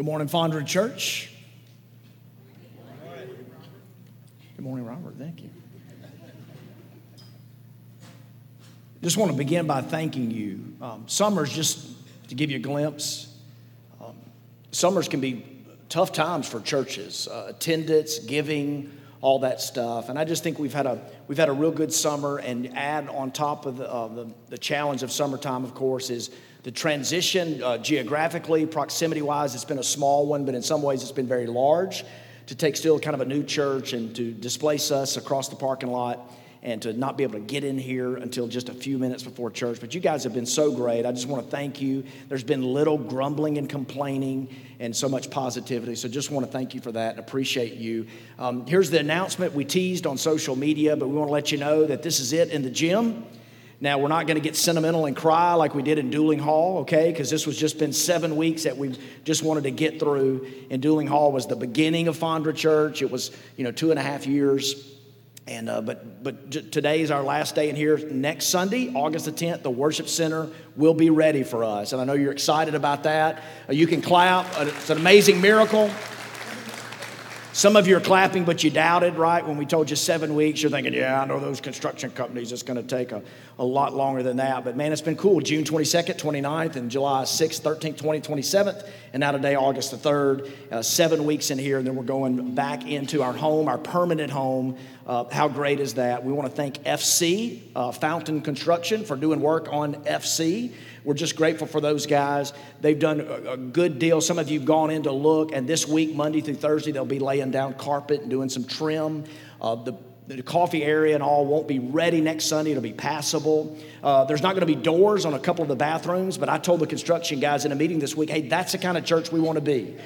Good morning, Fondren Church. Good morning, Robert. Thank you. Just want to begin by thanking you. Um, summers, just to give you a glimpse, um, summers can be tough times for churches, uh, attendance, giving, all that stuff. And I just think we've had a we've had a real good summer. And add on top of the, uh, the, the challenge of summertime, of course, is the transition uh, geographically, proximity wise. It's been a small one, but in some ways, it's been very large. To take still kind of a new church and to displace us across the parking lot and to not be able to get in here until just a few minutes before church. But you guys have been so great. I just want to thank you. There's been little grumbling and complaining and so much positivity. So just want to thank you for that and appreciate you. Um, here's the announcement we teased on social media, but we want to let you know that this is it in the gym. Now, we're not going to get sentimental and cry like we did in Duling Hall, okay? Because this was just been seven weeks that we just wanted to get through. And Duling Hall was the beginning of Fondren Church. It was, you know, two and a half years and uh, but but today is our last day in here. Next Sunday, August the 10th, the worship center will be ready for us, and I know you're excited about that. Uh, you can clap. Uh, it's an amazing miracle. Some of you are clapping, but you doubted, right? When we told you seven weeks, you're thinking, yeah, I know those construction companies, it's going to take a, a lot longer than that. But man, it's been cool. June 22nd, 29th, and July 6th, 13th, 20th, 27th, and now today, August the 3rd. Uh, seven weeks in here, and then we're going back into our home, our permanent home. Uh, how great is that? We want to thank FC, uh, Fountain Construction, for doing work on FC. We're just grateful for those guys. They've done a, good deal. Some of you have gone in to look, and this week, Monday through Thursday, they'll be laying down carpet and doing some trim. Uh, the the coffee area and all won't be ready next Sunday. It'll be passable. Uh, there's not going to be doors on a couple of the bathrooms, but I told the construction guys in a meeting this week, hey, that's the kind of church we want to be.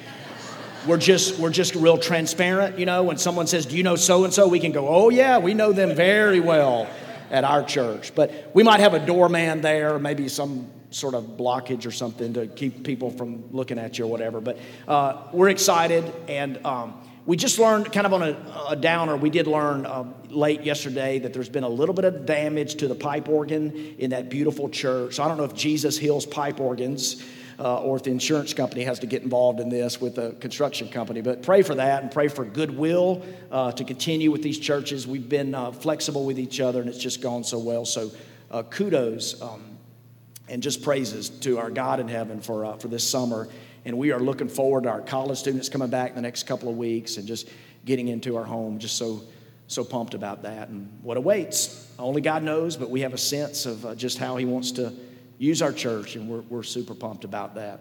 We're just, we're just real transparent, you know. When someone says, Do you know so and so? We can go, Oh, yeah, we know them very well at our church. But we might have a doorman there, maybe some sort of blockage or something to keep people from looking at you or whatever. But uh, we're excited, and um, we just learned kind of on a, a downer, we did learn uh, late yesterday that there's been a little bit of damage to the pipe organ in that beautiful church. So I don't know if Jesus heals pipe organs. Uh, or if the insurance company has to get involved in this with the construction company. But pray for that and pray for goodwill uh, to continue with these churches. We've been uh, flexible with each other and it's just gone so well. So uh, kudos. Um, and just praises to our God in heaven for, uh, for this summer. And we are looking forward to our college students coming back in the next couple of weeks and just getting into our home. Just so, so pumped about that and what awaits. Only God knows, but we have a sense of uh, just how He wants to use our church, and we're, we're super pumped about that.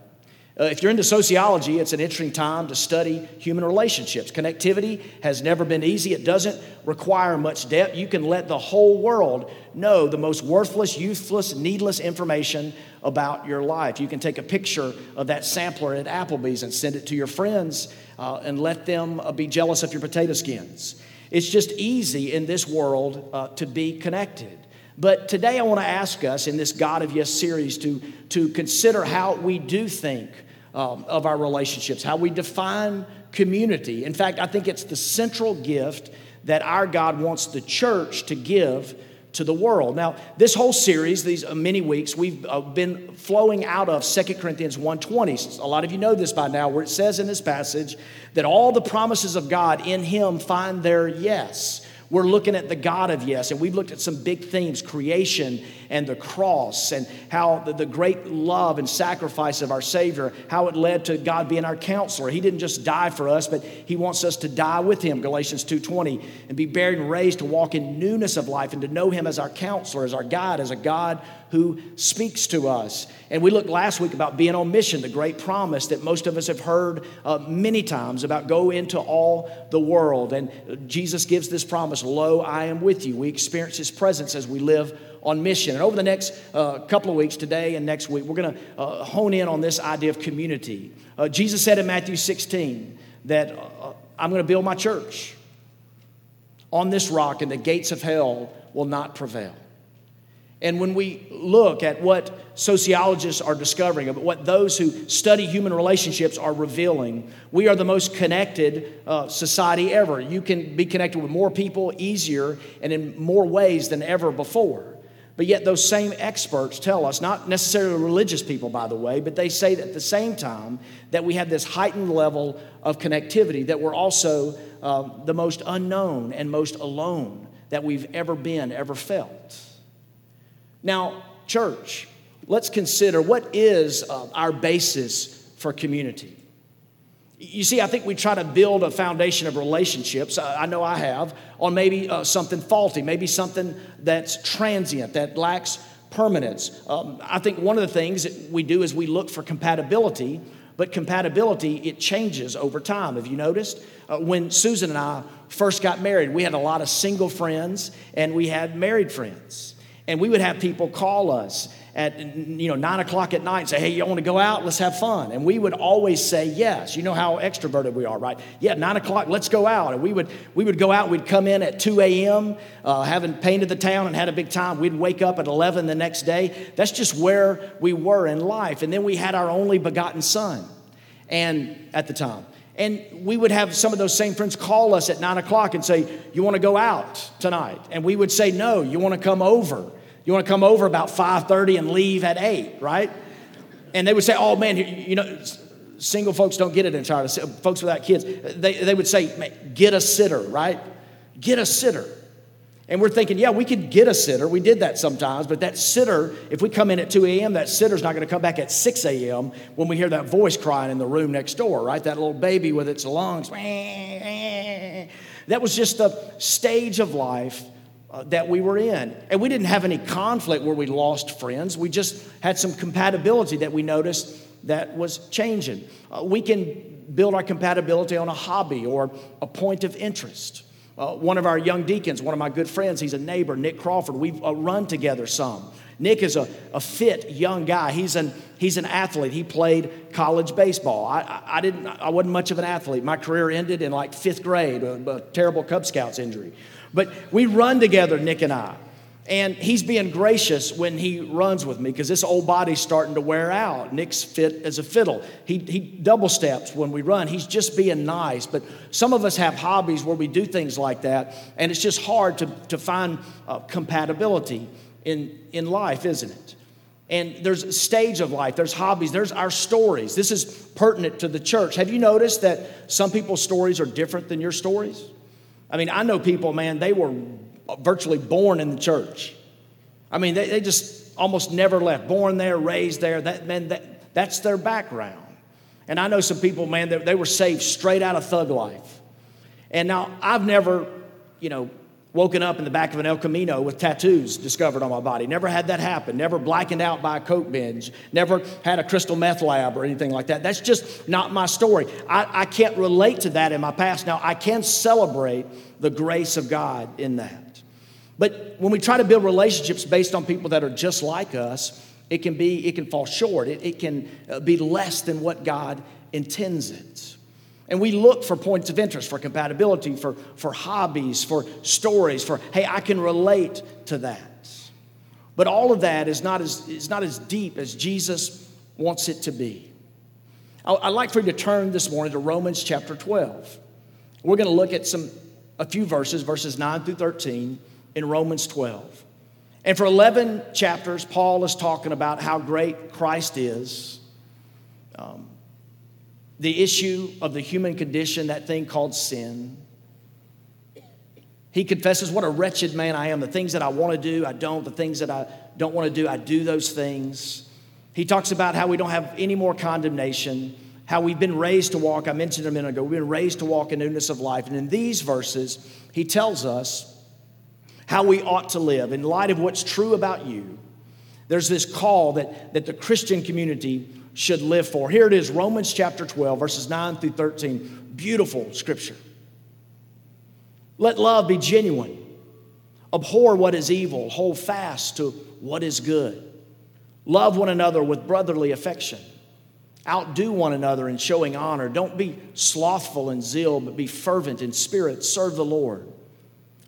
Uh, if you're into sociology, it's an interesting time to study human relationships. Connectivity has never been easy. It doesn't require much depth. You can let the whole world know the most worthless, useless, needless information about your life. You can take a picture of that sampler at Applebee's and send it to your friends uh, and let them uh, be jealous of your potato skins. It's just easy in this world uh, to be connected. But today I want to ask us in this God of Yes series to, to consider how we do think um, of our relationships, how we define community. In fact, I think it's the central gift that our God wants the church to give to the world. Now, this whole series, these uh, many weeks, we've uh, been flowing out of Second Corinthians 1.20. A lot of you know this by now, where it says in this passage that all the promises of God in him find their yes. We're looking at the God of yes, and we've looked at some big themes creation and the cross, and how the, the great love and sacrifice of our Savior, how it led to God being our counselor. He didn't just die for us, but He wants us to die with Him, Galatians 2.20, and be buried and raised to walk in newness of life and to know Him as our counselor, as our God, as a God who speaks to us. And we looked last week about being on mission, the great promise that most of us have heard uh, many times about go into all the world. And Jesus gives this promise Lo, I am with you. We experience His presence as we live on mission. And over the next uh, couple of weeks, today and next week, we're going to uh, hone in on this idea of community. Uh, Jesus said in Matthew 16 that uh, I'm going to build my church on this rock, and the gates of hell will not prevail. And when we look at what sociologists are discovering, what those who study human relationships are revealing, we are the most connected uh, society ever. You can be connected with more people easier and in more ways than ever before. But yet, those same experts tell us, not necessarily religious people, by the way, but they say at the same time that we have this heightened level of connectivity, that we're also uh, the most unknown and most alone that we've ever been, ever felt. Now, church, let's consider what is uh, our basis for community. You see, I think we try to build a foundation of relationships. I know I have on maybe uh, something faulty, maybe something that's transient, that lacks permanence. Um, I think one of the things that we do is we look for compatibility, but compatibility, it changes over time. Have you noticed? Uh, when Susan and I first got married, we had a lot of single friends and we had married friends. And we would have people call us at you know nine o'clock at night and say, "Hey, you want to go out? Let's have fun." And we would always say yes. You know how extroverted we are, right? Yeah, nine o'clock. Let's go out. And we would we would go out. We'd come in at two a.m. Uh, having painted the town and had a big time. We'd wake up at eleven the next day. That's just where we were in life. And then we had our only begotten son, and at the time. And we would have some of those same friends call us at nine o'clock and say, You want to go out tonight? And we would say, No, you want to come over. You want to come over about 5:30 and leave at 8, right? And they would say, "Oh man, you know, single folks don't get it entirely. Folks without kids, they, they would say, get a sitter, right? Get a sitter. And we're thinking, yeah, we could get a sitter. We did that sometimes, but that sitter, if we come in at 2 a.m., that sitter's not going to come back at 6 a.m. when we hear that voice crying in the room next door, right? That little baby with its lungs. That was just the stage of life uh, that we were in. And we didn't have any conflict where we lost friends. We just had some compatibility that we noticed that was changing. Uh, we can build our compatibility on a hobby or a point of interest. Uh, one of our young deacons, one of my good friends, he's a neighbor, Nick Crawford. We've uh, run together some. Nick is a, a fit young guy. He's an, he's an athlete. He played college baseball. I, I, I didn't, I wasn't much of an athlete. My career ended in like fifth grade, a, a terrible Cub Scouts injury. But we run together, Nick and I. And he's being gracious when he runs with me because this old body's starting to wear out. Nick's fit as a fiddle. He, he double steps when we run. He's just being nice. But some of us have hobbies where we do things like that, and it's just hard to, to find uh, compatibility in, in life, isn't it? And there's a stage of life, there's hobbies, there's our stories. This is pertinent to the church. Have you noticed that some people's stories are different than your stories? I mean, I know people, man, they were virtually born in the church. I mean, they, they just almost never left. Born there, raised there. That, man, that, that's their background. And I know some people, man, they, they were saved straight out of thug life. And now I've never, you know, woken up in the back of an El Camino with tattoos discovered on my body. Never had that happen. Never blackened out by a coke binge. Never had a crystal meth lab or anything like that. That's just not my story. I, I can't relate to that in my past. Now, I can celebrate the grace of God in that. But when we try to build relationships based on people that are just like us, it can be, it can fall short. It, it can uh, be less than what God intends it. And we look for points of interest, for compatibility, for, for hobbies, for stories, for, hey, I can relate to that. But all of that is not as, is not as deep as Jesus wants it to be. I'd like for you to turn this morning to Romans chapter 12. We're going to look at some, a few verses, verses 9 through 13 in Romans 12. And for 11 chapters, Paul is talking about how great Christ is. Um, the issue of the human condition, that thing called sin. He confesses, What a wretched man I am. The things that I want to do, I don't. The things that I don't want to do, I do those things. He talks about how we don't have any more condemnation, how we've been raised to walk. I mentioned a minute ago, we've been raised to walk in newness of life. And in these verses, he tells us how we ought to live. In light of what's true about you, there's this call that, that the Christian community should live for. Here it is Romans chapter 12, verses 9 through 13. Beautiful scripture. Let love be genuine. Abhor what is evil. Hold fast to what is good. Love one another with brotherly affection. Outdo one another in showing honor. Don't be slothful in zeal, but be fervent in spirit. Serve the Lord.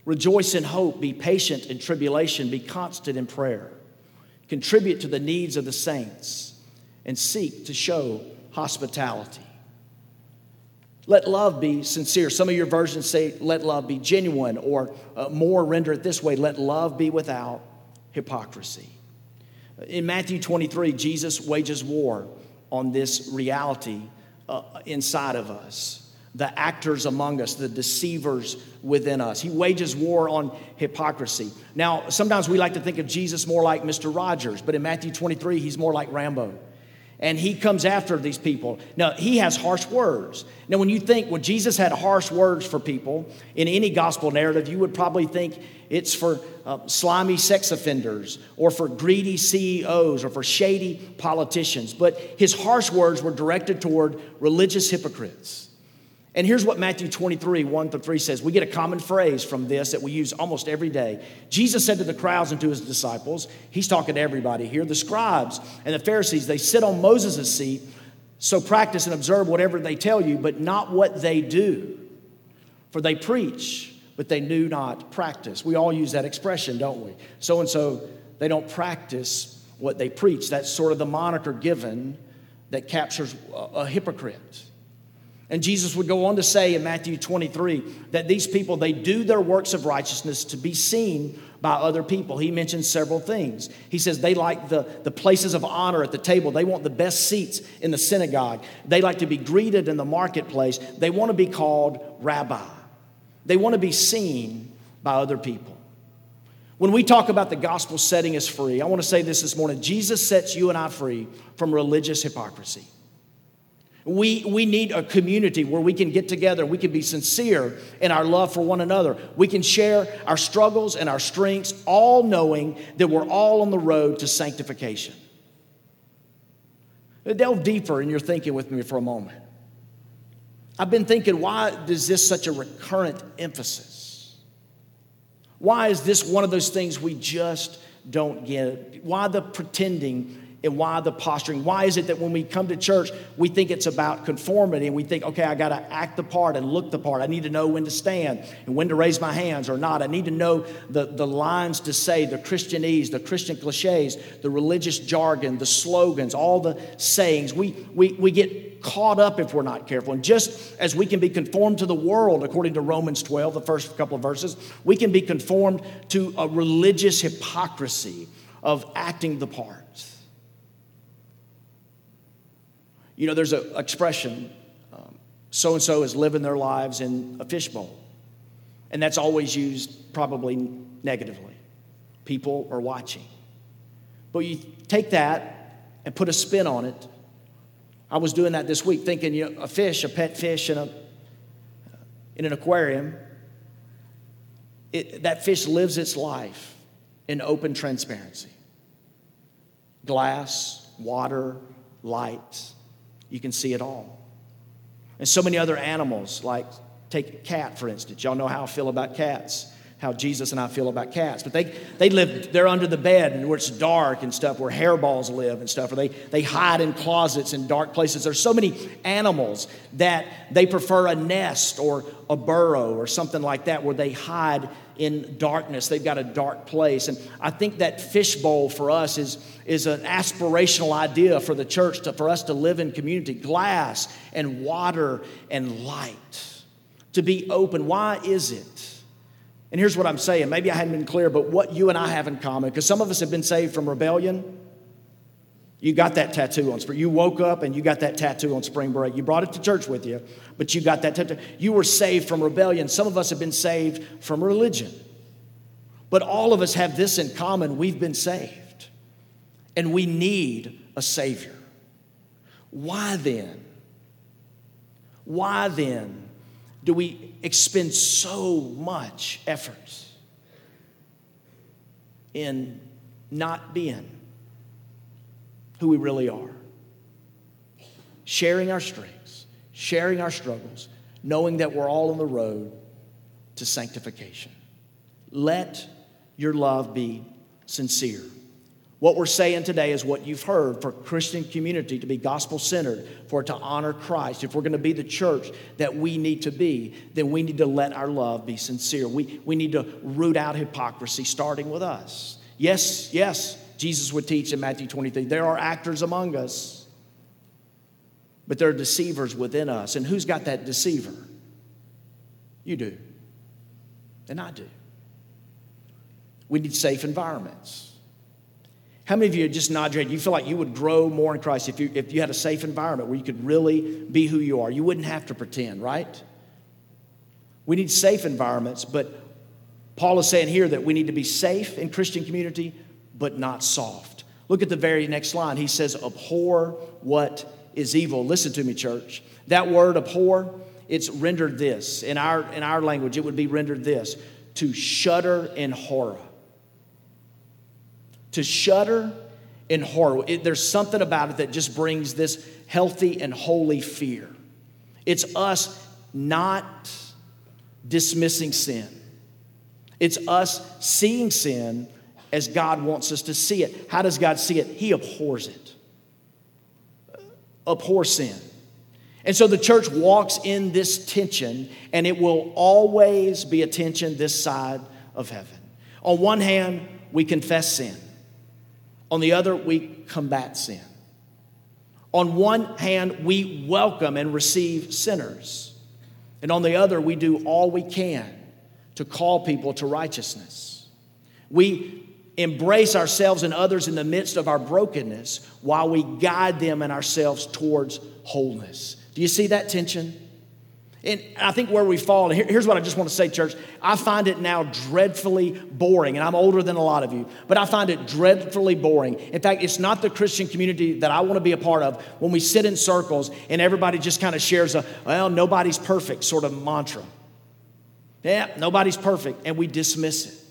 Rejoice in hope. Be patient in tribulation. Be constant in prayer. Contribute to the needs of the saints and seek to show hospitality. Let love be sincere. Some of your versions say, let love be genuine, or uh, more render it this way let love be without hypocrisy. In Matthew 23, Jesus wages war on this reality uh, inside of us the actors among us, the deceivers within us. He wages war on hypocrisy. Now, sometimes we like to think of Jesus more like Mr. Rogers, but in Matthew 23, he's more like Rambo. And he comes after these people. Now, he has harsh words. Now, when you think, when Jesus had harsh words for people in any gospel narrative, you would probably think it's for uh, slimy sex offenders or for greedy CEOs or for shady politicians. But his harsh words were directed toward religious hypocrites. And here's what Matthew 23, 1 through 3 says. We get a common phrase from this that we use almost every day. Jesus said to the crowds and to his disciples, he's talking to everybody here, the scribes and the Pharisees, they sit on Moses' seat, so practice and observe whatever they tell you, but not what they do. For they preach, but they do not practice. We all use that expression, don't we? So and so, they don't practice what they preach. That's sort of the moniker given that captures a hypocrite. And Jesus would go on to say in Matthew 23 that these people, they do their works of righteousness to be seen by other people. He mentions several things. He says they like the, the places of honor at the table, they want the best seats in the synagogue, they like to be greeted in the marketplace, they want to be called rabbi, they want to be seen by other people. When we talk about the gospel setting us free, I want to say this this morning Jesus sets you and I free from religious hypocrisy. We, we need a community where we can get together, we can be sincere in our love for one another. We can share our struggles and our strengths, all knowing that we're all on the road to sanctification. Delve deeper in your thinking with me for a moment. I've been thinking, why is this such a recurrent emphasis? Why is this one of those things we just don't get? Why the pretending and why the posturing? Why is it that when we come to church, we think it's about conformity and we think, okay, I got to act the part and look the part. I need to know when to stand and when to raise my hands or not. I need to know the, the lines to say, the Christianese, the Christian cliches, the religious jargon, the slogans, all the sayings. We, we, we get caught up if we're not careful. And just as we can be conformed to the world, according to Romans 12, the first couple of verses, we can be conformed to a religious hypocrisy of acting the part. You know, there's an expression so and so is living their lives in a fishbowl. And that's always used probably negatively. People are watching. But you take that and put a spin on it. I was doing that this week, thinking, you know, a fish, a pet fish in, a, uh, in an aquarium, it, that fish lives its life in open transparency glass, water, light. You can see it all. And so many other animals, like take a cat, for instance. Y'all know how I feel about cats, how Jesus and I feel about cats. But they, they live, they're under the bed and where it's dark and stuff, where hairballs live and stuff, or they, they hide in closets in dark places. There's so many animals that they prefer a nest or a burrow or something like that where they hide in darkness. They've got a dark place. And I think that fishbowl for us is, is an aspirational idea for the church, to, for us to live in community glass and water and light, to be open. Why is it? And here's what I'm saying. Maybe I hadn't been clear, but what you and I have in common, because some of us have been saved from rebellion. You got that tattoo on spring. You woke up and you got that tattoo on spring break. You brought it to church with you, but you got that tattoo. You were saved from rebellion. Some of us have been saved from religion. But all of us have this in common we've been saved, and we need a Savior. Why then? Why then do we expend so much effort in not being who we really are. Sharing our strengths, sharing our struggles, knowing that we're all on the road to sanctification. Let your love be sincere. What we're saying today is what you've heard for Christian community to be gospel centered, for it to honor Christ. If we're going to be the church that we need to be, then we need to let our love be sincere. We, we need to root out hypocrisy, starting with us. Yes, yes, Jesus would teach in Matthew 23 there are actors among us, but there are deceivers within us. And who's got that deceiver? You do, and I do. We need safe environments. How many of you are just head? You feel like you would grow more in Christ if you, if you had a safe environment where you could really be who you are. You wouldn't have to pretend, right? We need safe environments, but Paul is saying here that we need to be safe in Christian community, but not soft. Look at the very next line. He says, abhor what is evil. Listen to me, church. That word abhor, it's rendered this. In our, in our language, it would be rendered this to shudder in horror to shudder in horror. It, there's something about it that just brings this healthy and holy fear. It's us not dismissing sin, it's us seeing sin as God wants us to see it. How does God see it? He abhors it. Abhors sin. And so the church walks in this tension, and it will always be a tension this side of heaven. On one hand, we confess sin. On the other, we combat sin. On one hand, we welcome and receive sinners. And on the other, we do all we can to call people to righteousness. We embrace ourselves and others in the midst of our brokenness while we guide them and ourselves towards wholeness. Do you see that tension? And I think where we fall, and here's what I just want to say, church. I find it now dreadfully boring, and I'm older than a lot of you, but I find it dreadfully boring. In fact, it's not the Christian community that I want to be a part of when we sit in circles and everybody just kind of shares a, well, nobody's perfect sort of mantra. Yeah, nobody's perfect, and we dismiss it.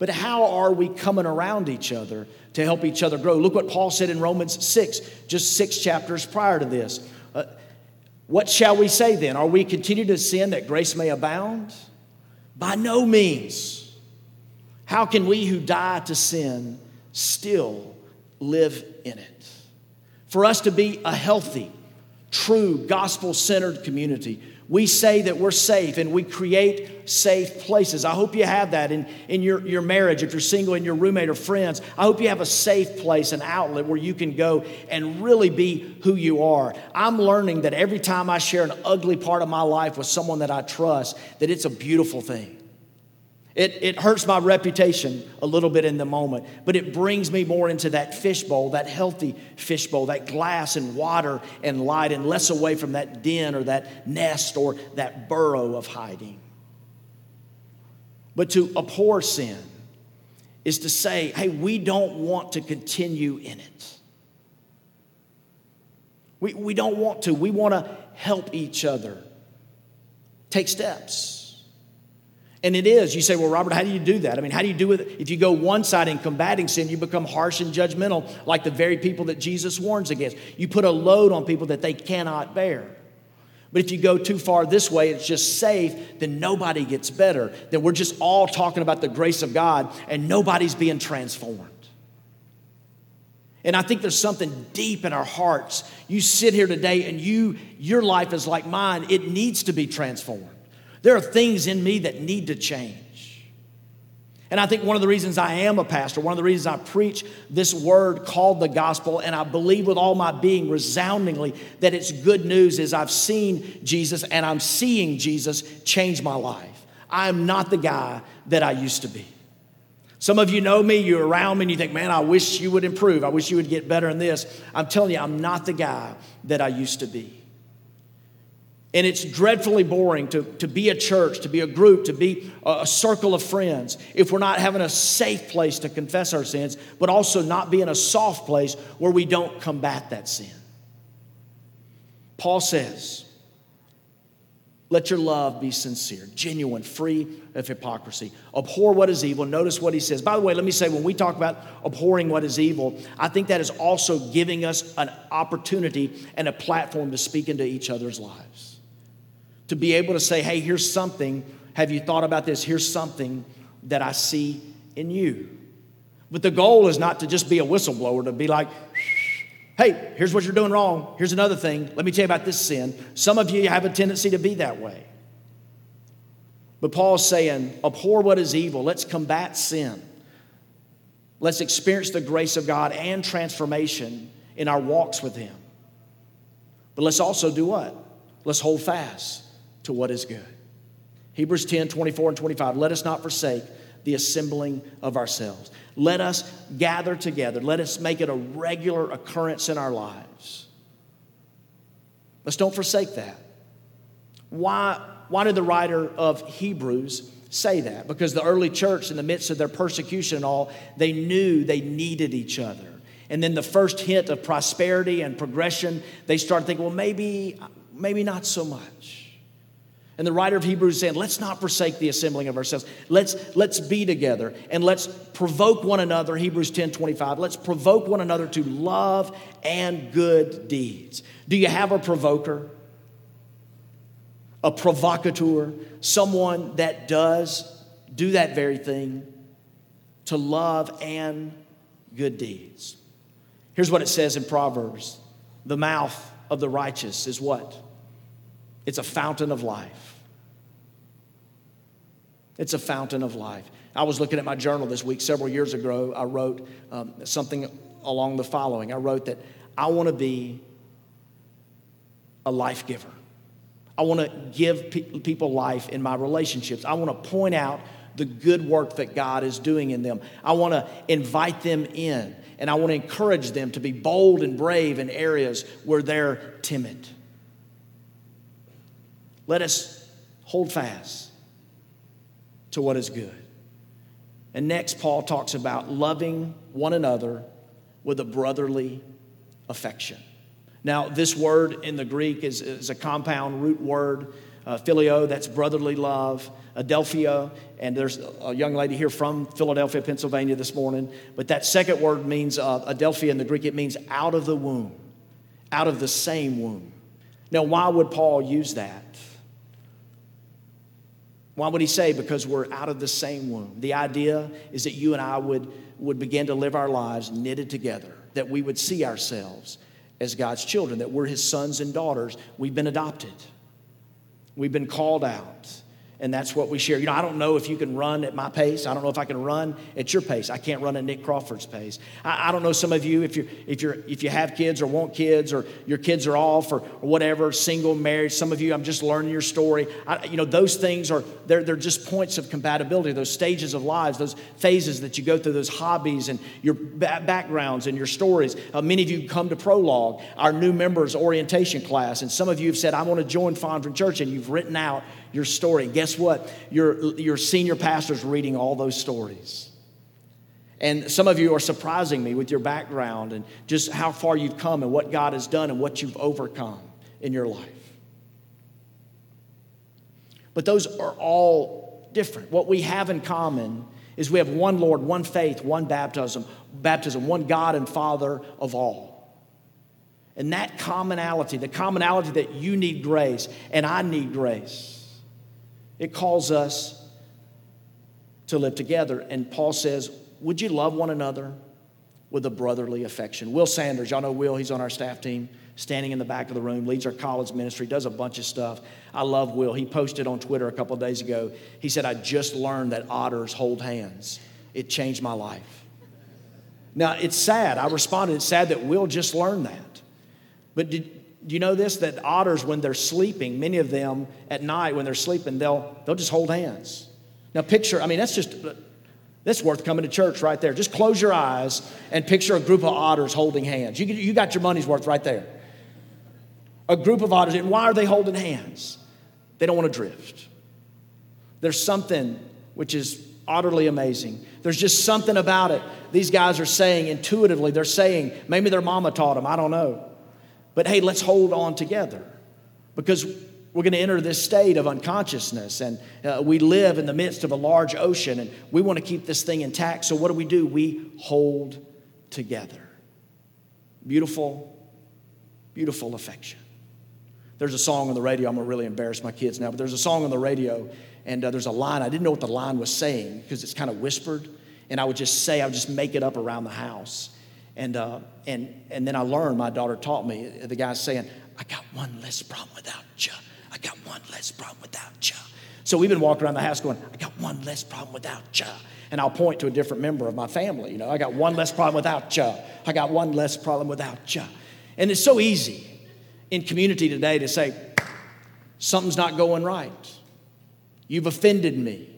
But how are we coming around each other to help each other grow? Look what Paul said in Romans 6, just six chapters prior to this. Uh, what shall we say then? Are we continue to sin that grace may abound? By no means. How can we who die to sin still live in it? For us to be a healthy, true, gospel centered community, we say that we're safe and we create safe places. I hope you have that in, in your, your marriage, if you're single and your roommate or friends. I hope you have a safe place, an outlet where you can go and really be who you are. I'm learning that every time I share an ugly part of my life with someone that I trust, that it's a beautiful thing. It, it hurts my reputation a little bit in the moment, but it brings me more into that fishbowl, that healthy fishbowl, that glass and water and light, and less away from that den or that nest or that burrow of hiding. But to abhor sin is to say, hey, we don't want to continue in it. We, we don't want to. We want to help each other take steps. And it is. You say, well, Robert, how do you do that? I mean, how do you do it? If you go one side in combating sin, you become harsh and judgmental, like the very people that Jesus warns against. You put a load on people that they cannot bear. But if you go too far this way, it's just safe, then nobody gets better. Then we're just all talking about the grace of God and nobody's being transformed. And I think there's something deep in our hearts. You sit here today and you your life is like mine. It needs to be transformed. There are things in me that need to change. And I think one of the reasons I am a pastor, one of the reasons I preach this word called the gospel, and I believe with all my being resoundingly that it's good news, is I've seen Jesus and I'm seeing Jesus change my life. I am not the guy that I used to be. Some of you know me, you're around me, and you think, man, I wish you would improve. I wish you would get better in this. I'm telling you, I'm not the guy that I used to be. And it's dreadfully boring to, to be a church, to be a group, to be a, a, circle of friends if we're not having a safe place to confess our sins, but also not being a soft place where we don't combat that sin. Paul says, let your love be sincere, genuine, free of hypocrisy. Abhor what is evil. Notice what he says. By the way, let me say when we talk about abhorring what is evil, I think that is also giving us an opportunity and a platform to speak into each other's lives to be able to say, hey, here's something. Have you thought about this? Here's something that I see in you. But the goal is not to just be a whistleblower, to be like, hey, here's what you're doing wrong. Here's another thing. Let me tell you about this sin. Some of you have a tendency to be that way. But Paul's saying, abhor what is evil. Let's combat sin. Let's experience the grace of God and transformation in our walks with Him. But let's also do what? Let's hold fast to what is good. Hebrews 10 24 and 25. Let us not forsake the assembling of ourselves. Let us gather together. Let us make it a regular occurrence in our lives. Let's don't forsake that. Why, why did the writer of Hebrews say that? Because the early church, in the midst of their persecution and all, they knew they needed each other. And then the first hint of prosperity and progression, they started thinking, well, maybe, maybe not so much. And the writer of Hebrews is saying, let's not forsake the assembling of ourselves. Let's, let's be together and let's provoke one another. Hebrews 10 25. Let's provoke one another to love and good deeds. Do you have a provoker? A provocateur? Someone that does do that very thing to love and good deeds. Here's what it says in Proverbs The mouth of the righteous is what? It's a fountain of life. It's a fountain of life. I was looking at my journal this week. Several years ago, I wrote um, something along the following I wrote that I want to be a life giver. I want to give pe- people life in my relationships. I want to point out the good work that God is doing in them. I want to invite them in, and I want to encourage them to be bold and brave in areas where they're timid. Let us hold fast to what is good. And next, Paul talks about loving one another with a brotherly affection. Now, this word in the Greek is, is a compound root word, uh, phileo, that's brotherly love, adelphia, and there's a young lady here from Philadelphia, Pennsylvania this morning. But that second word means uh, adelphia in the Greek, it means out of the womb, out of the same womb. Now, why would Paul use that? Why would he say? Because we're out of the same womb. The idea is that you and I would, would begin to live our lives knitted together, that we would see ourselves as God's children, that we're his sons and daughters. We've been adopted, we've been called out and that's what we share. You know, I don't know if you can run at my pace. I don't know if I can run at your pace. I can't run at Nick Crawford's pace. I, I don't know some of you if you if you're if you have kids or want kids or your kids are off or, or whatever, single, married. Some of you, I'm just learning your story. I, you know, those things are they're they're just points of compatibility. Those stages of lives, those phases that you go through, those hobbies and your ba- backgrounds and your stories. Uh, many of you come to Prologue, our new members orientation class, and some of you have said, "I want to join Fondren Church," and you've written out your story. Guess what? Your, your senior pastor's reading all those stories. And some of you are surprising me with your background and just how far you've come and what God has done and what you've overcome in your life. But those are all different. What we have in common is we have one Lord, one faith, one baptism, baptism, one God and Father of all. And that commonality, the commonality that you need grace and I need grace, it calls us to live together. And Paul says, Would you love one another with a brotherly affection? Will Sanders, y'all know Will, he's on our staff team, standing in the back of the room, leads our college ministry, does a bunch of stuff. I love Will. He posted on Twitter a couple days ago. He said, I just learned that otters hold hands. It changed my life. Now, it's sad. I responded, it's sad that Will just learned that. But did, do you know this? That otters, when they're sleeping, many of them at night when they're sleeping, they'll, they'll just hold hands. Now, picture, I mean, that's just, that's worth coming to church right there. Just close your eyes and picture a group of otters holding hands. You, you got your money's worth right there. A group of otters, and why are they holding hands? They don't want to drift. There's something which is utterly amazing. There's just something about it. These guys are saying intuitively, they're saying, maybe their mama taught them, I don't know. But hey, let's hold on together because we're going to enter this state of unconsciousness and uh, we live in the midst of a large ocean and we want to keep this thing intact. So, what do we do? We hold together. Beautiful, beautiful affection. There's a song on the radio. I'm going to really embarrass my kids now, but there's a song on the radio and uh, there's a line. I didn't know what the line was saying because it's kind of whispered. And I would just say, I would just make it up around the house. And, uh, and, and then I learned, my daughter taught me, the guy's saying, I got one less problem without you. I got one less problem without you. So we've been walking around the house going, I got one less problem without you. And I'll point to a different member of my family. You know, I got one less problem without you. I got one less problem without you. And it's so easy in community today to say, something's not going right. You've offended me.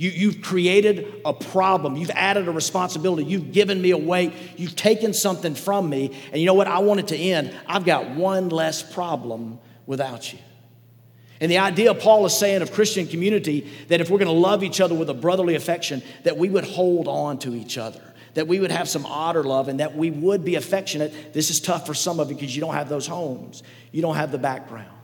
You, you've created a problem. You've added a responsibility. You've given me a weight. You've taken something from me. And you know what? I want it to end. I've got one less problem without you. And the idea Paul is saying of Christian community that if we're going to love each other with a brotherly affection, that we would hold on to each other, that we would have some otter love, and that we would be affectionate. This is tough for some of you because you don't have those homes, you don't have the background.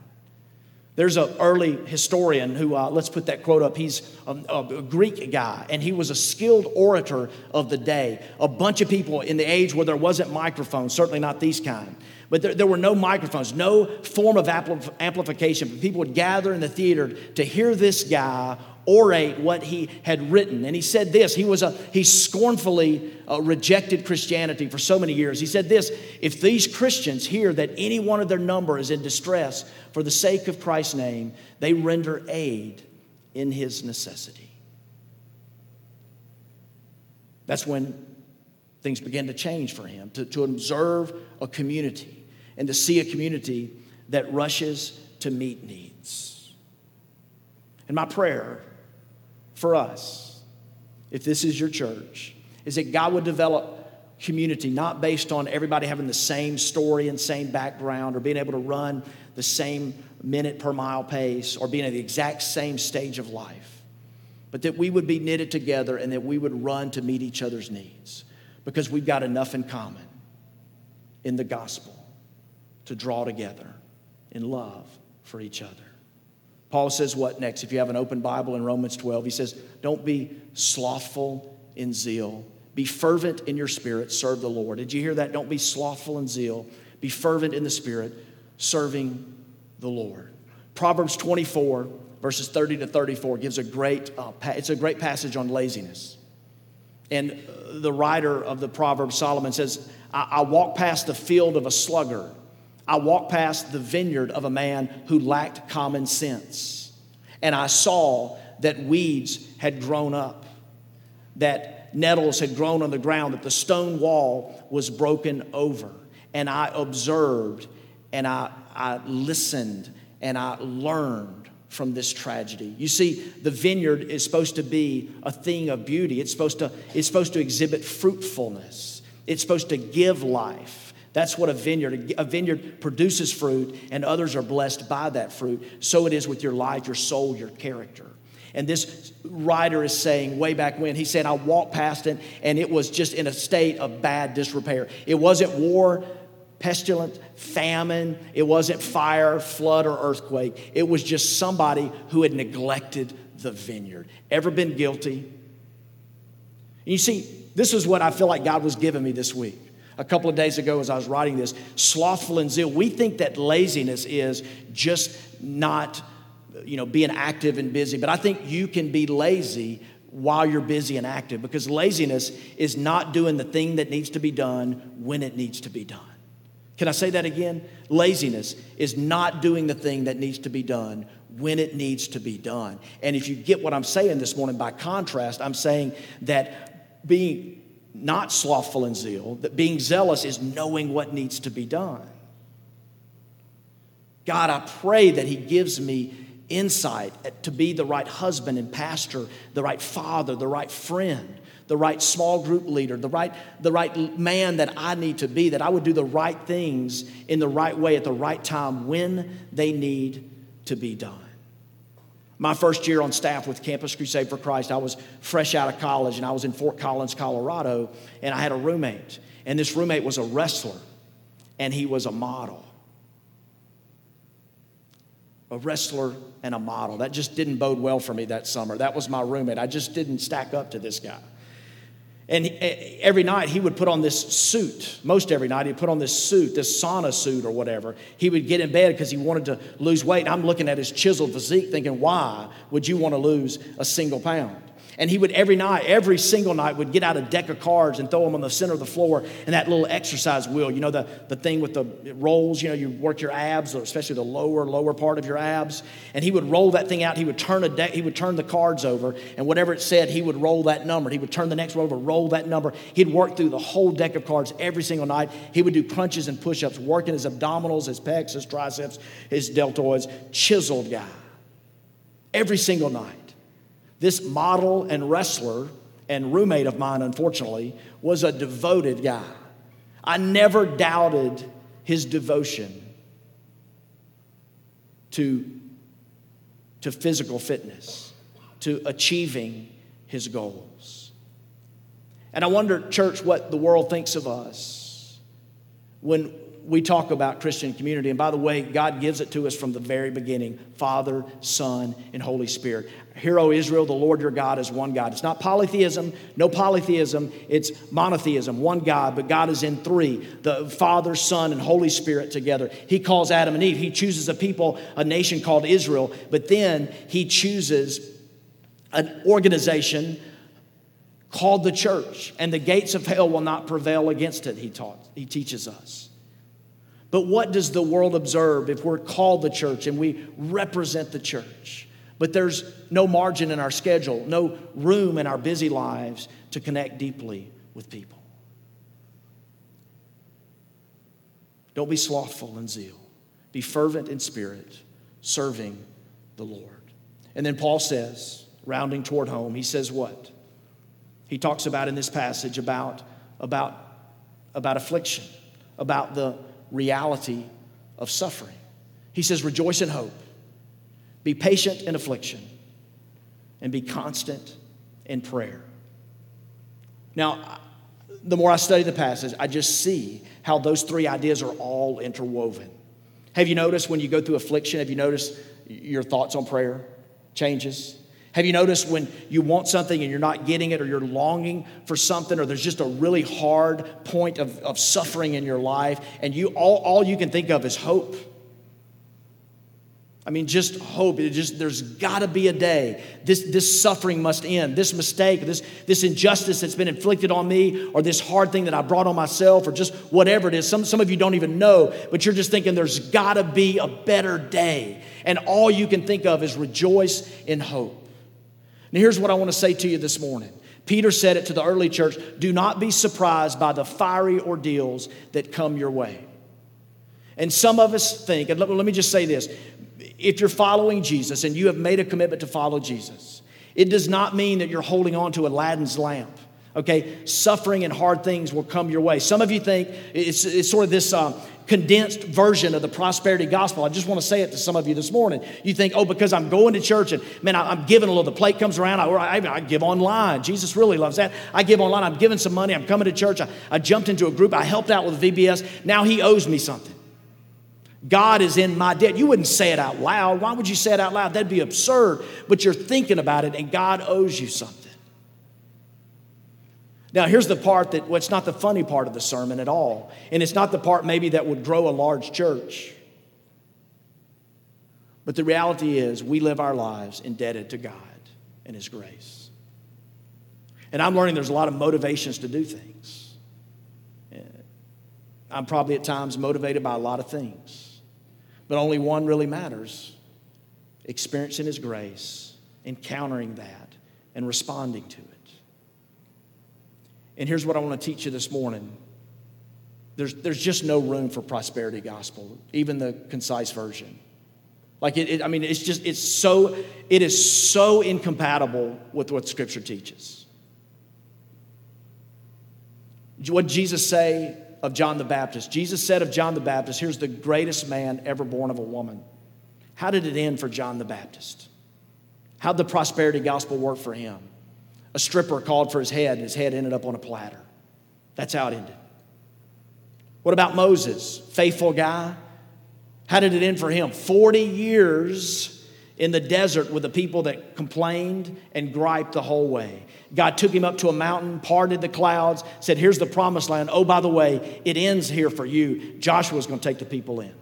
There's an early historian who, uh, let's put that quote up. He's a, a, Greek guy, and he was a skilled orator of the day. A bunch of people in the age where there wasn't microphones, certainly not these kind, but there, there were no microphones, no form of ampl- amplification. People would gather in the theater to hear this guy orate what he had written. And he said this he, was a, he scornfully uh, rejected Christianity for so many years. He said this if these Christians hear that any one of their number is in distress for the sake of Christ's name, they render aid in his necessity. That's when things began to change for him, to, to observe a community and to see a community that rushes to meet needs. And my prayer for us, if this is your church, is that God would develop community not based on everybody having the same story and same background or being able to run the same minute per mile pace or being at the exact same stage of life, but that we would be knitted together and that we would run to meet each other's needs because we've got enough in common in the gospel to draw together in love for each other. Paul says, What next? If you have an open Bible in Romans 12, he says, Don't be slothful in zeal. Be fervent in your spirit, serve the Lord. Did you hear that? Don't be slothful in zeal. Be fervent in the spirit, serving the Lord. Proverbs 24, verses 30 to 34, gives a great, uh, pa- it's a great passage on laziness. And uh, the writer of the proverb, Solomon, says, I, I walk past the field of a sluggard I walked past the vineyard of a man who lacked common sense. And I saw that weeds had grown up, that nettles had grown on the ground, that the stone wall was broken over. And I observed and I, I listened and I learned from this tragedy. You see, the vineyard is supposed to be a thing of beauty. It's supposed to, it's supposed to exhibit fruitfulness. It's supposed to give life. That's what a vineyard, a vineyard produces fruit, and others are blessed by that fruit. So it is with your life, your soul, your character. And this writer is saying way back when, he said, I walked past it and it was just in a state of bad disrepair. It wasn't war, pestilence, famine, it wasn't fire, flood, or earthquake. It was just somebody who had neglected the vineyard. Ever been guilty? You see, this is what I feel like God was giving me this week a couple of days ago as I was writing this slothful and zeal. We think that laziness is just not, you know, being active and busy, but I think you can be lazy while you're busy and active because laziness is not doing the thing that needs to be done when it needs to be done. Can I say that again? Laziness is not doing the thing that needs to be done when it needs to be done. And if you get what I'm saying this morning, by contrast, I'm saying that being not slothful in zeal, that being zealous is knowing what needs to be done. God, I pray that He gives me insight to be the right husband and pastor, the right father, the right friend, the right small group leader, the right, the right man that I need to be, that I would do the right things in the right way at the right time when they need to be done. My first year on staff with Campus Crusade for Christ, I was fresh out of college and I was in Fort Collins, Colorado, and I had a roommate. And this roommate was a wrestler and he was a model. A wrestler and a model. That just didn't bode well for me that summer. That was my roommate. I just didn't stack up to this guy. And every night he would put on this suit. Most every night he'd put on this suit, this sauna suit or whatever. He would get in bed because he wanted to lose weight. I'm looking at his chiseled physique thinking, why would you want to lose a single pound? And he would every night, every single night, would get out a deck of cards and throw them on the center of the floor and that little exercise wheel, you know, the, the thing with the rolls, you know, you work your abs, especially the lower, lower part of your abs. And he would roll that thing out. He would turn a deck, he would turn the cards over, and whatever it said, he would roll that number. He would turn the next one over, roll that number. He'd work through the whole deck of cards every single night. He would do crunches and push-ups, working his abdominals, his pecs, his triceps, his deltoids. Chiseled guy. Every single night. This model and wrestler and roommate of mine, unfortunately, was a devoted guy. I never doubted his devotion to, to physical fitness, to achieving his goals. And I wonder, church, what the world thinks of us when we talk about Christian community. And by the way, God gives it to us from the very beginning Father, Son, and Holy Spirit. Hear, O Israel, the Lord your God is one God. It's not polytheism, no polytheism, it's monotheism, one God, but God is in three the Father, Son, and Holy Spirit together. He calls Adam and Eve. He chooses a people, a nation called Israel, but then he chooses an organization called the church, and the gates of hell will not prevail against it, he taught, he teaches us. But what does the world observe if we're called the church and we represent the church? But there's no margin in our schedule, no room in our busy lives to connect deeply with people. Don't be slothful in zeal, be fervent in spirit, serving the Lord. And then Paul says, rounding toward home, he says what? He talks about in this passage about, about, about affliction, about the reality of suffering. He says, Rejoice in hope, be patient in affliction, and be constant in prayer. Now, the more I study the passage, I just see how those three ideas are all interwoven. Have you noticed when you go through affliction, have you noticed your thoughts on prayer changes? Have you noticed when you want something and you're not getting it, or you're longing for something, or there's just a really hard point of, of suffering in your life, and you all, all you can think of is hope? I mean, just hope. It just there's got to be a day. This, this suffering must end. This mistake, this, this injustice that's been inflicted on me, or this hard thing that I brought on myself, or just whatever it is. Some, some of you don't even know, but you're just thinking there's got to be a better day. And all you can think of is rejoice in hope. And here's what I want to say to you this morning. Peter said it to the early church do not be surprised by the fiery ordeals that come your way. And some of us think, and let, let me just say this if you're following Jesus and you have made a commitment to follow Jesus, it does not mean that you're holding on to Aladdin's lamp. Okay, suffering and hard things will come your way. Some of you think it's, it's sort of this uh, condensed version of the prosperity gospel. I just want to say it to some of you this morning. You think, oh, because I'm going to church and man, I, am giving a little, the plate comes around, I, I, I, give online. Jesus really loves that. I give online, I'm giving some money, I'm coming to church. I, I jumped into a group, I helped out with VBS. Now he owes me something. God is in my debt. You wouldn't say it out loud. Why would you say it out loud? That'd be absurd. But you're thinking about it, and God owes you something. Now, here's the part that, well, it's not the funny part of the sermon at all. And it's not the part maybe that would grow a large church. But the reality is, we live our lives indebted to God and His grace. And I'm learning there's a lot of motivations to do things. I'm probably at times motivated by a lot of things, but only one really matters experiencing His grace, encountering that, and responding to it. And here's what I want to teach you this morning there's, there's just no room for prosperity gospel, even the concise version. Like it, it, I mean, it's just it's so it is so incompatible with what Scripture teaches. What Jesus say of John the Baptist? Jesus said of John the Baptist, "Here's the greatest man ever born of a woman." How did it end for John the Baptist? How'd the prosperity gospel work for him? A stripper called for his head, and his head ended up on a platter. That's how it ended. What about Moses? Faithful guy. How did it end for him? 40 years in the desert with the people that complained and griped the whole way. God took him up to a mountain, parted the clouds, said, Here's the promised land. Oh, by the way, it ends here for you. Joshua's going to take the people in.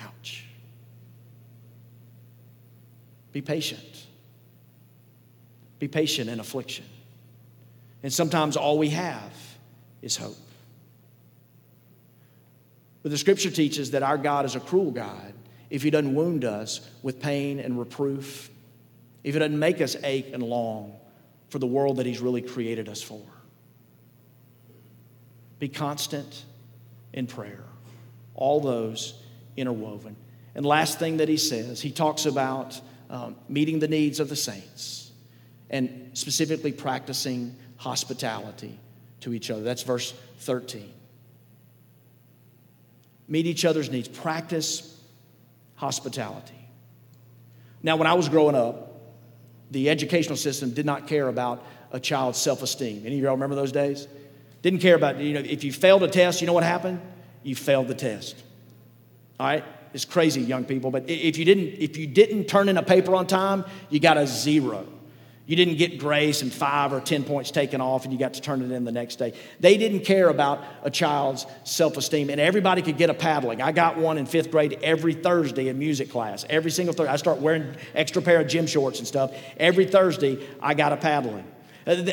Ouch. Be patient. Be patient in affliction. And sometimes all we have is hope. But the scripture teaches that our God is a cruel God if He doesn't wound us with pain and reproof, if He doesn't make us ache and long for the world that He's really created us for. Be constant in prayer. All those interwoven. And last thing that He says, He talks about um, meeting the needs of the saints and specifically practicing hospitality to each other. That's verse 13. Meet each other's needs, practice hospitality. Now, when I was growing up, the educational system did not care about a child's self esteem. Any of y'all remember those days? Didn't care about, you know, if you failed a test, you know what happened? You failed the test. All right? It's crazy, young people, but if you didn't, if you didn't turn in a paper on time, you got a zero. You didn't get grace and five or 10 points taken off and you got to turn it in the next day. They didn't care about a child's self esteem, and everybody could get a paddling. I got one in fifth grade every Thursday in music class. Every single Thursday. I start wearing extra pair of gym shorts and stuff. Every Thursday, I got a paddling. Uh,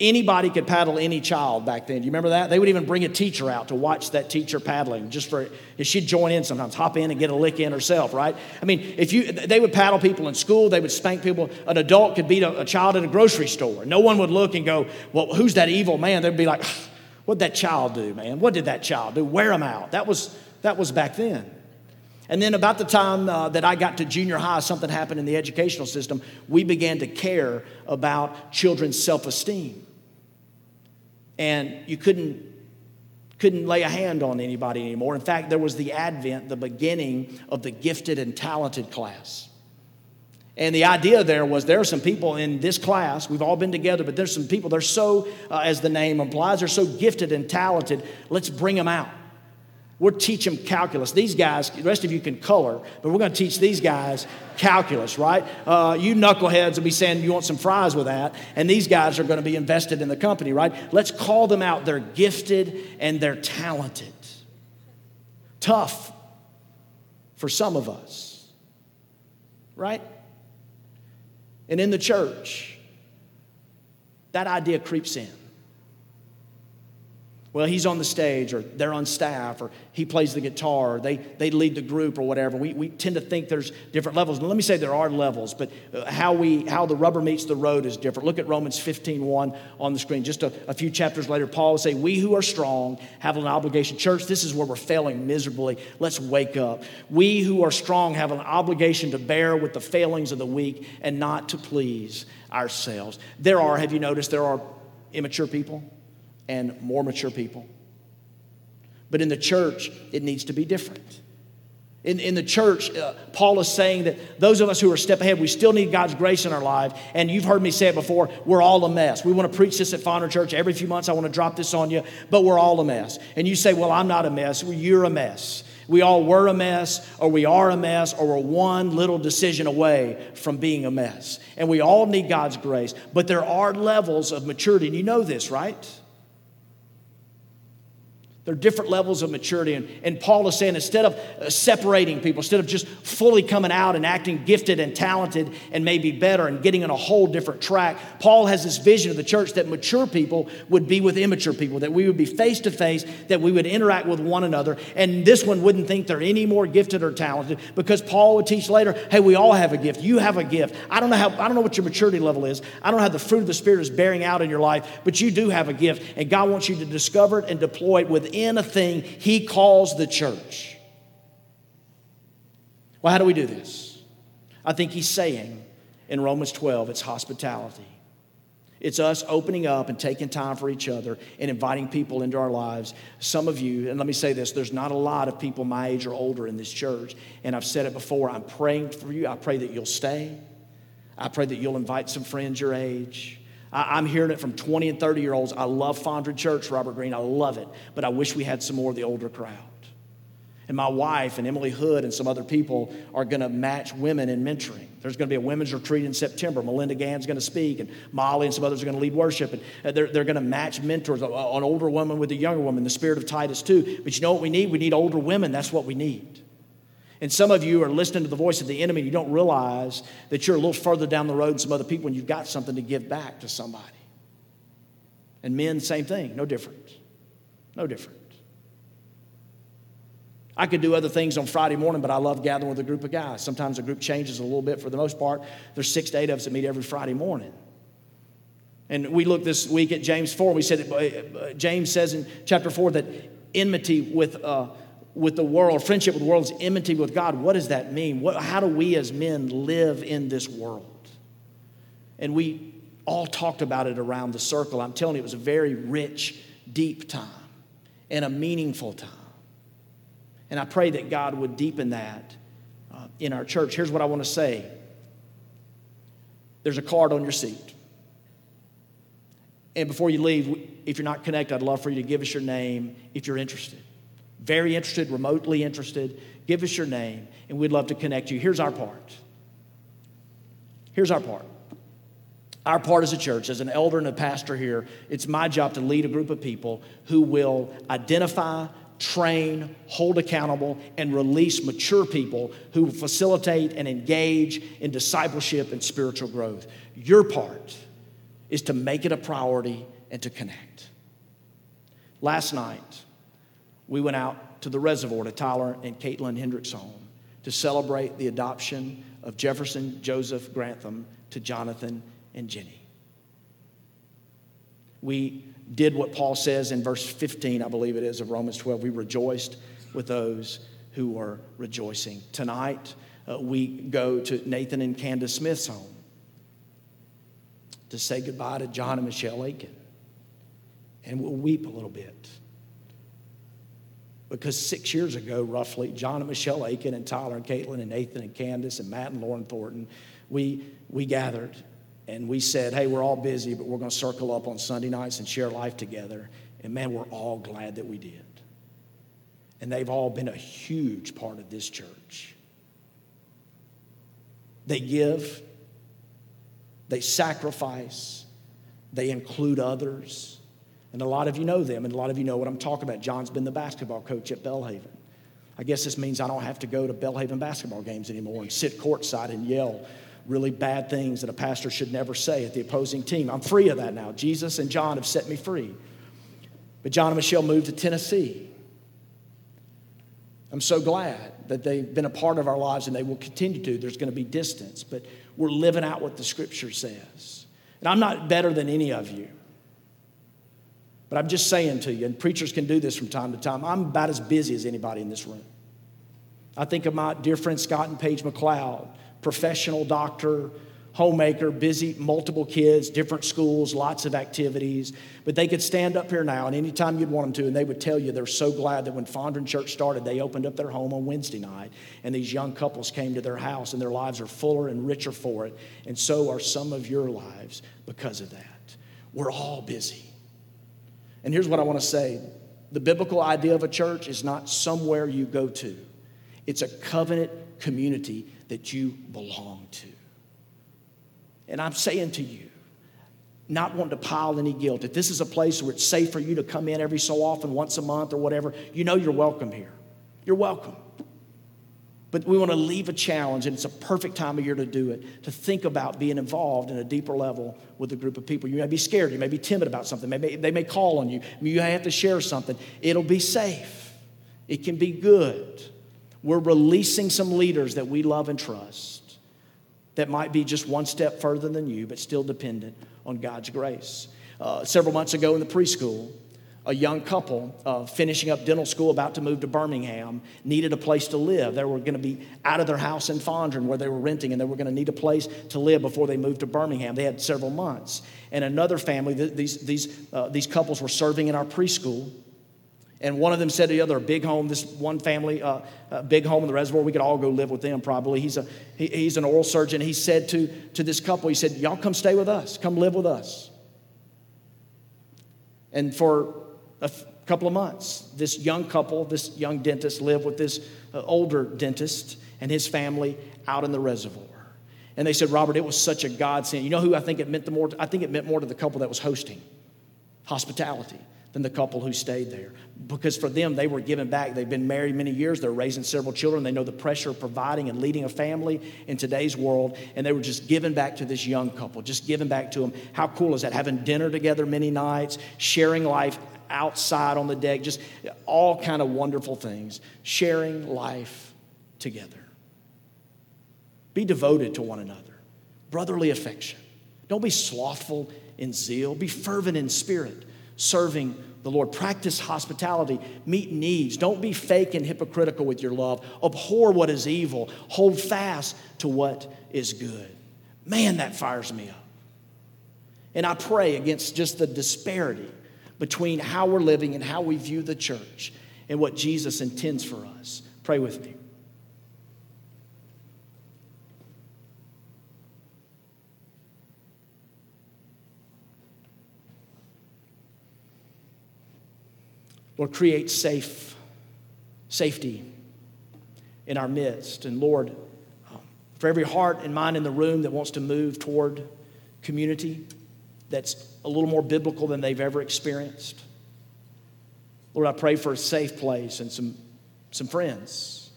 anybody could paddle any child back then. Do you remember that? They would even bring a teacher out to watch that teacher paddling, just for she'd join in sometimes, hop in and get a lick in herself, right? I mean, if you they would paddle people in school, they would spank people. An adult could beat a, a child at a grocery store. No one would look and go, "Well, who's that evil man?" They'd be like, "What'd that child do, man? What did that child do? Wear him out." That was that was back then. And then, about the time uh, that I got to junior high, something happened in the educational system. We began to care about children's self esteem. And you couldn't, couldn't lay a hand on anybody anymore. In fact, there was the advent, the beginning of the gifted and talented class. And the idea there was there are some people in this class, we've all been together, but there's some people, they're so, uh, as the name implies, they're so gifted and talented, let's bring them out. We'll teach them calculus. These guys, the rest of you can color, but we're going to teach these guys calculus, right? Uh, you knuckleheads will be saying you want some fries with that, and these guys are going to be invested in the company, right? Let's call them out. They're gifted and they're talented. Tough for some of us, right? And in the church, that idea creeps in well, he's on the stage or they're on staff or he plays the guitar, or they, they lead the group or whatever. We, we tend to think there's different levels. Let me say there are levels, but uh, how, we, how the rubber meets the road is different. Look at Romans 15 1 on the screen. Just a, a few chapters later, Paul will say, We who are strong have an obligation. Church, this is where we're failing miserably. Let's wake up. We who are strong have an obligation to bear with the failings of the weak and not to please ourselves. There are, have you noticed, there are immature people and more mature people. But in the church, it needs to be different. In, in the church, uh, Paul is saying that those of us who are a step ahead, we still need God's grace in our life. And you've heard me say it before, we're all a mess. We want to preach this at Fondren Church every few months. I want to drop this on you, but we're all a mess. And you say, Well, I'm not a mess. Well, you're a mess. We all were a mess, or we are a mess, or we're one little decision away from being a mess. And we all need God's grace. But there are levels of maturity, and you know this, right? There are different levels of maturity. And, and Paul is saying instead of uh, separating people, instead of just fully coming out and acting gifted and talented and maybe better and getting on a whole different track, Paul has this vision of the church that mature people would be with immature people, that we would be face to face, that we would interact with one another. And this one wouldn't think they're any more gifted or talented because Paul would teach later hey, we all have a gift. You have a gift. I don't know, how, I don't know what your maturity level is. I don't know how the fruit of the Spirit is bearing out in your life, but you do have a gift. And God wants you to discover it and deploy it within in a thing he calls the church. Well, how do we do this? I think he's saying in Romans 12 it's hospitality. It's us opening up and taking time for each other and inviting people into our lives. Some of you, and let me say this there's not a lot of people my age or older in this church. And I've said it before I'm praying for you. I pray that you'll stay. I pray that you'll invite some friends your age. I, am hearing it from 20 and 30 year olds. I love Fondren Church, Robert Greene. I love it. But I wish we had some more of the older crowd. And my wife and Emily Hood and some other people are going to match women in mentoring. There's going to be a women's retreat in September. Melinda Gann's going to speak, and Molly and some others are going to lead worship. And uh, they're, they're going to match mentors, an older woman with a younger woman, the spirit of Titus 2. But you know what we need? We need older women. That's what we need. And some of you are listening to the voice of the enemy and you don't realize that you're a little further down the road than some other people and you've got something to give back to somebody. And men, same thing, no different. No different. I could do other things on Friday morning, but I love gathering with a group of guys. Sometimes the group changes a little bit. For the most part, there's six to eight of us that meet every Friday morning. And we looked this week at James 4. We said that uh, James says in chapter 4 that enmity with uh, with the world, friendship with the world is enmity with God. What does that mean? What, how do we as men live in this world? And we all talked about it around the circle. I'm telling you, it was a very rich, deep time and a meaningful time. And I pray that God would deepen that uh, in our church. Here's what I want to say there's a card on your seat. And before you leave, if you're not connected, I'd love for you to give us your name if you're interested. Very interested, remotely interested, give us your name, and we'd love to connect you. Here's our part. Here's our part. Our part as a church, as an elder and a pastor here, it's my job to lead a group of people who will identify, train, hold accountable, and release mature people who facilitate and engage in discipleship and spiritual growth. Your part is to make it a priority and to connect. Last night, we went out to the reservoir to Tyler and Caitlin Hendricks' home to celebrate the adoption of Jefferson Joseph Grantham to Jonathan and Jenny. We did what Paul says in verse 15, I believe it is, of Romans 12. We rejoiced with those who were rejoicing. Tonight, uh, we go to Nathan and Candace Smith's home to say goodbye to John and Michelle Aiken. And we'll weep a little bit. Because six years ago, roughly, John and Michelle Aiken and Tyler and Caitlin and Nathan and Candace and Matt and Lauren Thornton, we, we gathered and we said, hey, we're all busy, but we're going to circle up on Sunday nights and share life together. And man, we're all glad that we did. And they've all been a huge part of this church. They give, they sacrifice, they include others. And a lot of you know them, and a lot of you know what I'm talking about. John's been the basketball coach at Belhaven. I guess this means I don't have to go to Belhaven basketball games anymore and sit courtside and yell really bad things that a pastor should never say at the opposing team. I'm free of that now. Jesus and John have set me free. But John and Michelle moved to Tennessee. I'm so glad that they've been a part of our lives and they will continue to. There's going to be distance, but we're living out what the scripture says. And I'm not better than any of you. But I'm just saying to you, and preachers can do this from time to time, I'm about as busy as anybody in this room. I think of my dear friend Scott and Paige McLeod, professional doctor, homemaker, busy, multiple kids, different schools, lots of activities. But they could stand up here now, and anytime you'd want them to, and they would tell you they're so glad that when Fondren Church started, they opened up their home on Wednesday night, and these young couples came to their house, and their lives are fuller and richer for it. And so are some of your lives because of that. We're all busy. And here's what I want to say the biblical idea of a church is not somewhere you go to, it's a covenant community that you belong to. And I'm saying to you, not wanting to pile any guilt, if this is a place where it's safe for you to come in every so often, once a month or whatever, you know you're welcome here. You're welcome. But we want to leave a challenge, and it's a perfect time of year to do it, to think about being involved in a deeper level with a group of people. You may be scared, you may be timid about something, maybe they may call on you, you have to share something. It'll be safe, it can be good. We're releasing some leaders that we love and trust that might be just one step further than you, but still dependent on God's grace. Uh, several months ago in the preschool, a young couple uh, finishing up dental school, about to move to Birmingham, needed a place to live. They were going to be out of their house in Fondren where they were renting, and they were going to need a place to live before they moved to Birmingham. They had several months. And another family, these, these, uh, these couples were serving in our preschool. And one of them said to the other, a big home, this one family, uh, a big home in the reservoir, we could all go live with them probably. He's, a, he, he's an oral surgeon. He said to, to this couple, he said, Y'all come stay with us, come live with us. And for a f- couple of months. This young couple, this young dentist, lived with this uh, older dentist and his family out in the reservoir. And they said, Robert, it was such a godsend. You know who I think it meant the more? I think it meant more to the couple that was hosting hospitality than the couple who stayed there. Because for them, they were given back. They've been married many years, they're raising several children. They know the pressure of providing and leading a family in today's world. And they were just given back to this young couple, just given back to them. How cool is that? Having dinner together many nights, sharing life outside on the deck, just all kind of wonderful things. Sharing life together. Be devoted to one another, brotherly affection. Don't be slothful in zeal, be fervent in spirit. Serving the Lord. Practice hospitality, meet needs. Don't be fake and hypocritical with your love. Abhor what is evil, hold fast to what is good. Man, that fires me up. And I pray against just the disparity between how we're living and how we view the church and what Jesus intends for us. Pray with me. Lord, create safe, safety in our midst. And Lord, um, for every heart and mind in the room that wants to move toward community that's a little more biblical than they've ever experienced, Lord, I pray for a safe place and some, some friends.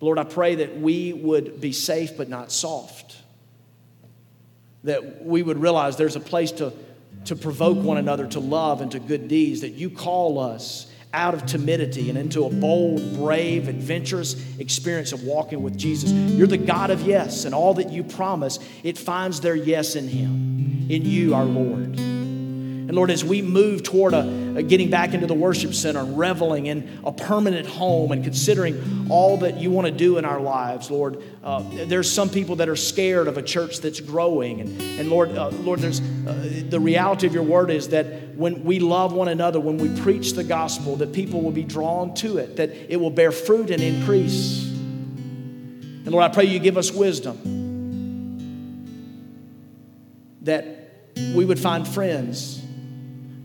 Lord, I pray that we would be safe but not soft. That we would realize there's a place to to provoke one another to love and to good deeds, that you call us out of timidity and into a bold, brave, adventurous experience of walking with Jesus. You're the God of yes, and all that you promise, it finds their yes in Him, in you, our Lord. And Lord, as we move toward a, a, getting back into the worship center and reveling in a permanent home and considering all that you want to do in our lives, Lord, uh, there's some people that are scared of a church that's growing. And, and Lord, uh, Lord, there's uh, the reality of your word is that when we love one another, when we preach the gospel, that people will be drawn to it, that it will bear fruit and increase. And Lord, I pray you give us wisdom that we would find friends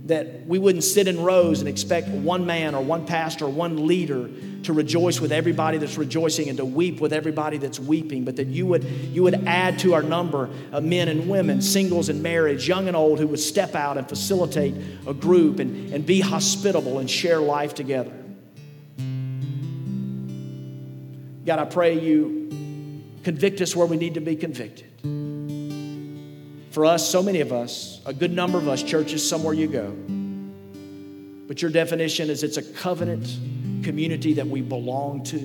that we wouldn't sit in rows and expect one man or one pastor or one leader to rejoice with everybody that's rejoicing and to weep with everybody that's weeping, but that you would, you would add to our number of men and women, singles and marriage, young and old, who would step out and facilitate a group and, and be hospitable and share life together. God, I pray you convict us where we need to be convicted. For us, so many of us, a good number of us, churches, somewhere you go. But your definition is it's a covenant community that we belong to.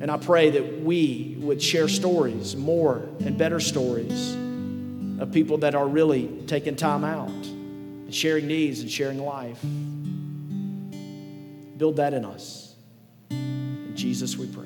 And I pray that we would share stories, more and better stories, of people that are really taking time out, and sharing needs and sharing life. Build that in us. In Jesus we pray.